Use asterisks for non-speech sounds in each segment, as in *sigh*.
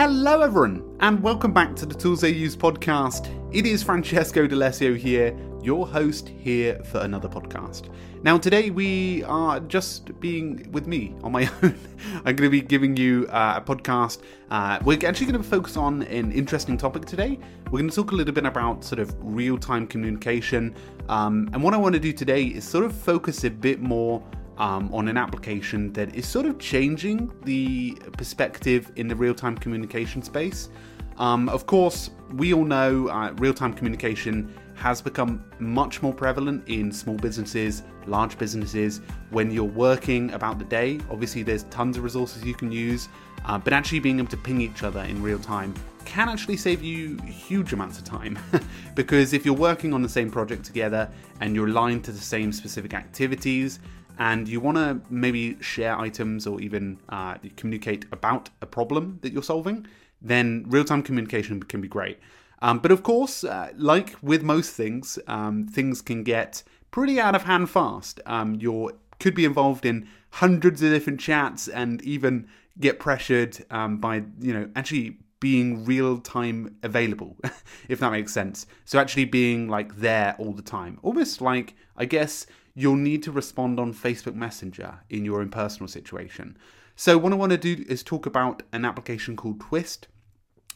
Hello, everyone, and welcome back to the Tools They Use podcast. It is Francesco D'Alessio here, your host here for another podcast. Now, today we are just being with me on my *laughs* own. I'm going to be giving you uh, a podcast. Uh, we're actually going to focus on an interesting topic today. We're going to talk a little bit about sort of real time communication. Um, and what I want to do today is sort of focus a bit more um, on an application that is sort of changing the perspective in the real time communication space. Um, of course, we all know uh, real time communication has become much more prevalent in small businesses, large businesses. When you're working about the day, obviously, there's tons of resources you can use, uh, but actually being able to ping each other in real time can actually save you huge amounts of time *laughs* because if you're working on the same project together and you're aligned to the same specific activities and you want to maybe share items or even uh, communicate about a problem that you're solving, then real time communication can be great. Um, but of course, uh, like with most things, um, things can get pretty out of hand fast. Um, you could be involved in hundreds of different chats and even get pressured um, by, you know, actually being real time available, *laughs* if that makes sense. So actually being like there all the time. Almost like, I guess, you'll need to respond on Facebook Messenger in your impersonal situation. So, what I want to do is talk about an application called Twist.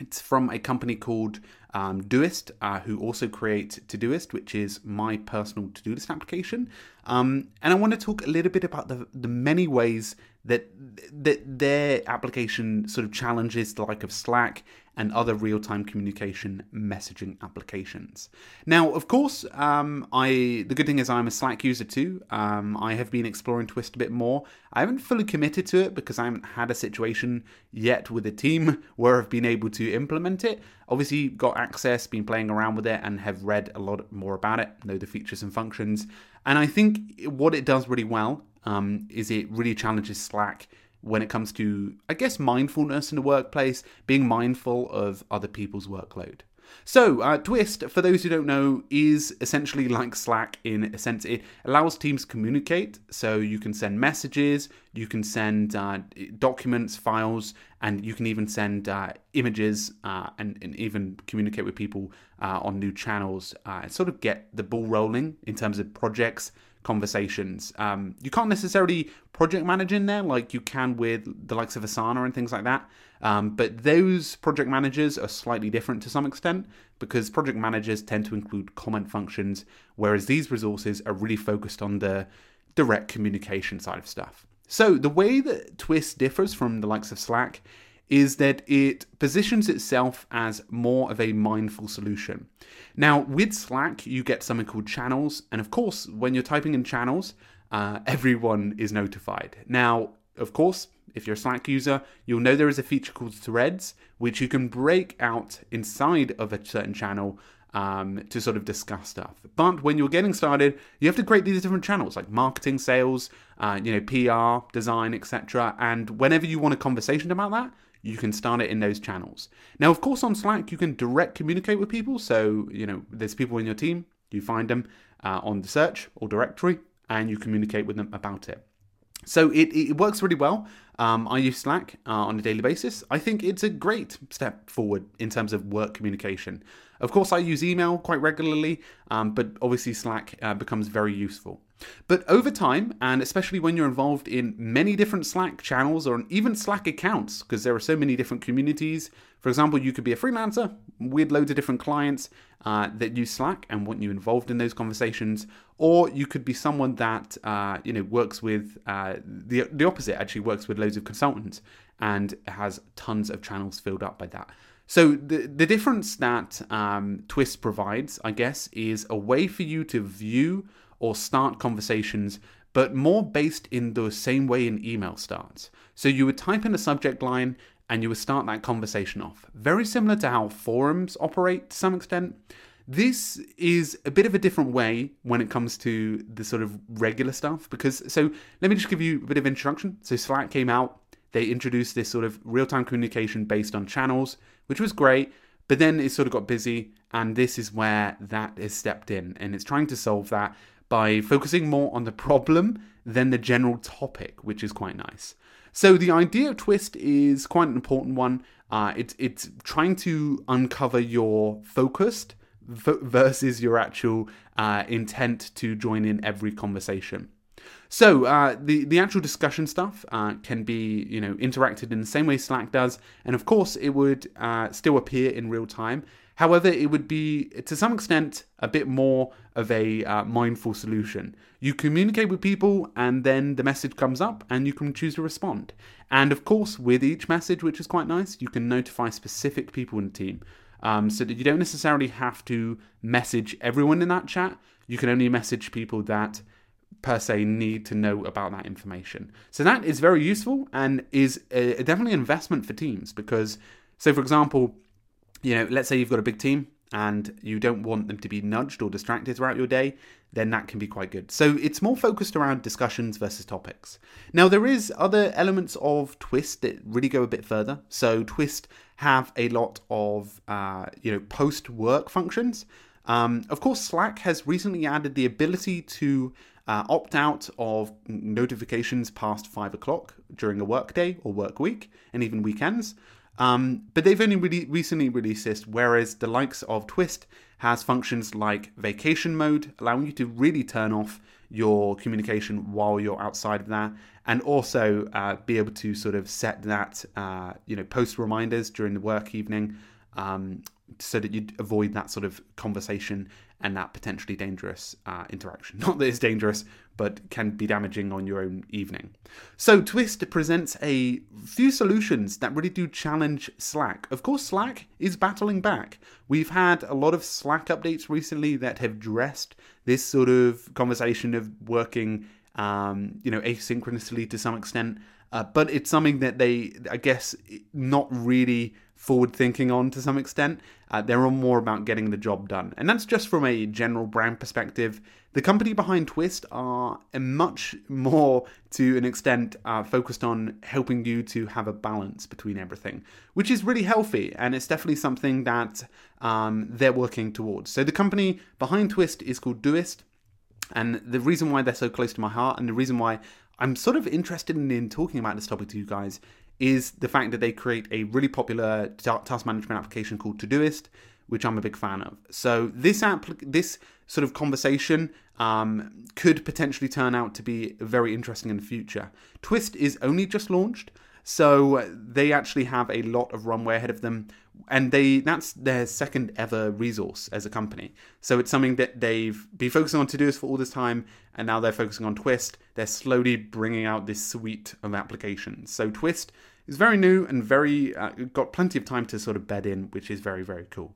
It's from a company called um, Doist, uh, who also create Todoist, which is my personal to do list application. Um, and I want to talk a little bit about the, the many ways that that their application sort of challenges the like of Slack and other real-time communication messaging applications. Now, of course, um, I the good thing is I'm a Slack user too. Um, I have been exploring Twist a bit more. I haven't fully committed to it because I haven't had a situation yet with a team *laughs* where I've been able to implement it. Obviously, got access, been playing around with it, and have read a lot more about it, know the features and functions. And I think what it does really well um, is it really challenges Slack when it comes to, I guess, mindfulness in the workplace, being mindful of other people's workload. So, uh, Twist, for those who don't know, is essentially like Slack in a sense. It allows teams to communicate, so you can send messages, you can send uh, documents, files, and you can even send uh, images uh, and, and, even communicate with people uh, on new channels uh, and sort of get the ball rolling in terms of projects conversations. Um, you can't necessarily project manage in there like you can with the likes of Asana and things like that. Um, but those project managers are slightly different to some extent because project managers tend to include comment functions, whereas these resources are really focused on the direct communication side of stuff. So the way that Twist differs from the likes of Slack is that it positions itself as more of a mindful solution. Now, with Slack, you get something called channels, and of course, when you're typing in channels, uh, *laughs* everyone is notified. Now, of course, if you're a Slack user, you'll know there is a feature called threads, which you can break out inside of a certain channel um, to sort of discuss stuff. But when you're getting started, you have to create these different channels like marketing, sales, uh, you know, PR, design, etc. And whenever you want a conversation about that, you can start it in those channels. Now, of course, on Slack, you can direct communicate with people. So, you know, there's people in your team, you find them uh, on the search or directory, and you communicate with them about it. So it, it works really well. Um, I use Slack uh, on a daily basis. I think it's a great step forward in terms of work communication. Of course, I use email quite regularly, um, but obviously, Slack uh, becomes very useful. But over time, and especially when you're involved in many different Slack channels or even Slack accounts, because there are so many different communities. For example, you could be a freelancer with loads of different clients uh, that use Slack and want you involved in those conversations, or you could be someone that uh, you know works with uh, the the opposite. Actually, works with loads of consultants and has tons of channels filled up by that. So the the difference that um, Twist provides, I guess, is a way for you to view or start conversations, but more based in the same way an email starts. So you would type in a subject line and you would start that conversation off. Very similar to how forums operate to some extent. This is a bit of a different way when it comes to the sort of regular stuff because so let me just give you a bit of introduction. So Slack came out, they introduced this sort of real-time communication based on channels, which was great, but then it sort of got busy and this is where that is stepped in and it's trying to solve that by focusing more on the problem than the general topic, which is quite nice. So the idea of Twist is quite an important one. Uh, it's it's trying to uncover your focused versus your actual uh, intent to join in every conversation. So uh, the the actual discussion stuff uh, can be you know interacted in the same way Slack does, and of course it would uh, still appear in real time. However, it would be to some extent a bit more of a uh, mindful solution. You communicate with people, and then the message comes up, and you can choose to respond. And of course, with each message, which is quite nice, you can notify specific people in the team. Um, so that you don't necessarily have to message everyone in that chat. You can only message people that per se need to know about that information. So that is very useful and is a, definitely an investment for teams because, so for example, you know, let's say you've got a big team and you don't want them to be nudged or distracted throughout your day, then that can be quite good. So it's more focused around discussions versus topics. Now there is other elements of Twist that really go a bit further. So Twist have a lot of uh, you know post work functions. Um, of course, Slack has recently added the ability to uh, opt out of notifications past five o'clock during a workday or work week, and even weekends. Um, but they've only really recently released this, whereas the likes of Twist has functions like vacation mode, allowing you to really turn off your communication while you're outside of that, and also uh, be able to sort of set that, uh, you know, post reminders during the work evening, um, so that you'd avoid that sort of conversation and that potentially dangerous uh, interaction. *laughs* Not that it's dangerous, but can be damaging on your own evening. So, Twist presents a few solutions that really do challenge Slack. Of course, Slack is battling back. We've had a lot of Slack updates recently that have addressed this sort of conversation of working, um, you know, asynchronously to some extent. Uh, but it's something that they, I guess, not really forward thinking on to some extent. Uh, they're all more about getting the job done. And that's just from a general brand perspective. The company behind Twist are much more, to an extent, uh, focused on helping you to have a balance between everything, which is really healthy. And it's definitely something that um, they're working towards. So the company behind Twist is called Doist. And the reason why they're so close to my heart and the reason why I'm sort of interested in, in talking about this topic to you guys is the fact that they create a really popular task management application called Todoist, which I'm a big fan of. So this app, this sort of conversation um, could potentially turn out to be very interesting in the future. Twist is only just launched, so they actually have a lot of runway ahead of them, and they that's their second ever resource as a company. So it's something that they've been focusing on Todoist for all this time, and now they're focusing on Twist. They're slowly bringing out this suite of applications. So Twist is very new and very uh, got plenty of time to sort of bed in, which is very very cool.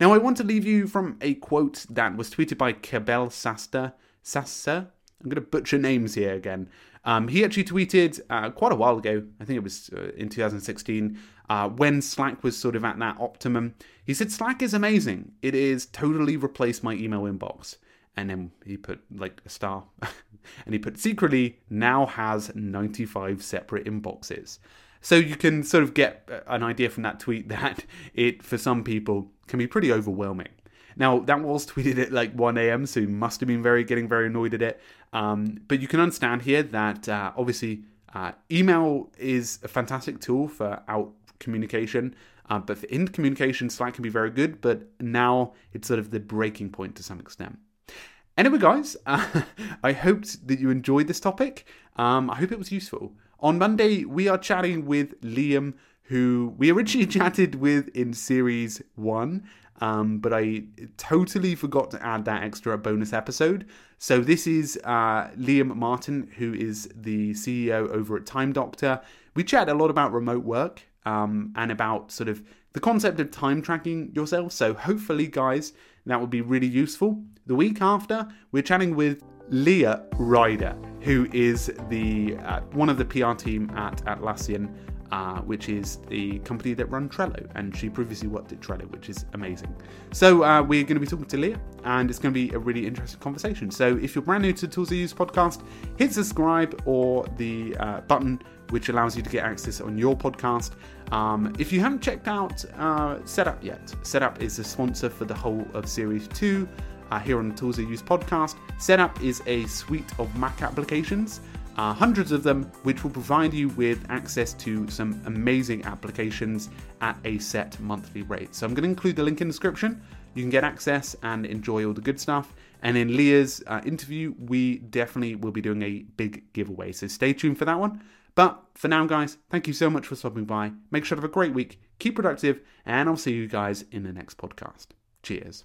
Now I want to leave you from a quote that was tweeted by Cabel Sasta Sasser. I'm going to butcher names here again. Um, he actually tweeted uh, quite a while ago, I think it was uh, in 2016, uh, when Slack was sort of at that optimum. He said, Slack is amazing. It is totally replaced my email inbox. And then he put like a star. *laughs* and he put secretly now has 95 separate inboxes. So you can sort of get an idea from that tweet *laughs* that it, for some people, can be pretty overwhelming. Now that was tweeted at like 1 a.m., so you must have been very getting very annoyed at it. Um, but you can understand here that uh, obviously uh, email is a fantastic tool for out communication, uh, but for in communication, Slack can be very good. But now it's sort of the breaking point to some extent. Anyway, guys, uh, *laughs* I hoped that you enjoyed this topic. Um, I hope it was useful. On Monday, we are chatting with Liam, who we originally *laughs* chatted with in series one, um, but I totally forgot to add that extra bonus episode. So this is uh, Liam Martin, who is the CEO over at Time Doctor. We chat a lot about remote work um, and about sort of the concept of time tracking yourself. So hopefully, guys, that would be really useful. The week after, we're chatting with Leah Ryder, who is the uh, one of the PR team at Atlassian, uh, which is the company that run Trello, and she previously worked at Trello, which is amazing. So uh, we're going to be talking to Leah, and it's going to be a really interesting conversation. So if you're brand new to the Tools I Use podcast, hit subscribe or the uh, button which allows you to get access on your podcast. Um, if you haven't checked out uh, Setapp yet, Setapp is a sponsor for the whole of Series 2 uh, here on the Tools I Use podcast. Setapp is a suite of Mac applications hundreds of them, which will provide you with access to some amazing applications at a set monthly rate. So I'm going to include the link in the description. You can get access and enjoy all the good stuff. And in Leah's uh, interview, we definitely will be doing a big giveaway. So stay tuned for that one. But for now, guys, thank you so much for stopping by. Make sure to have a great week, keep productive, and I'll see you guys in the next podcast. Cheers.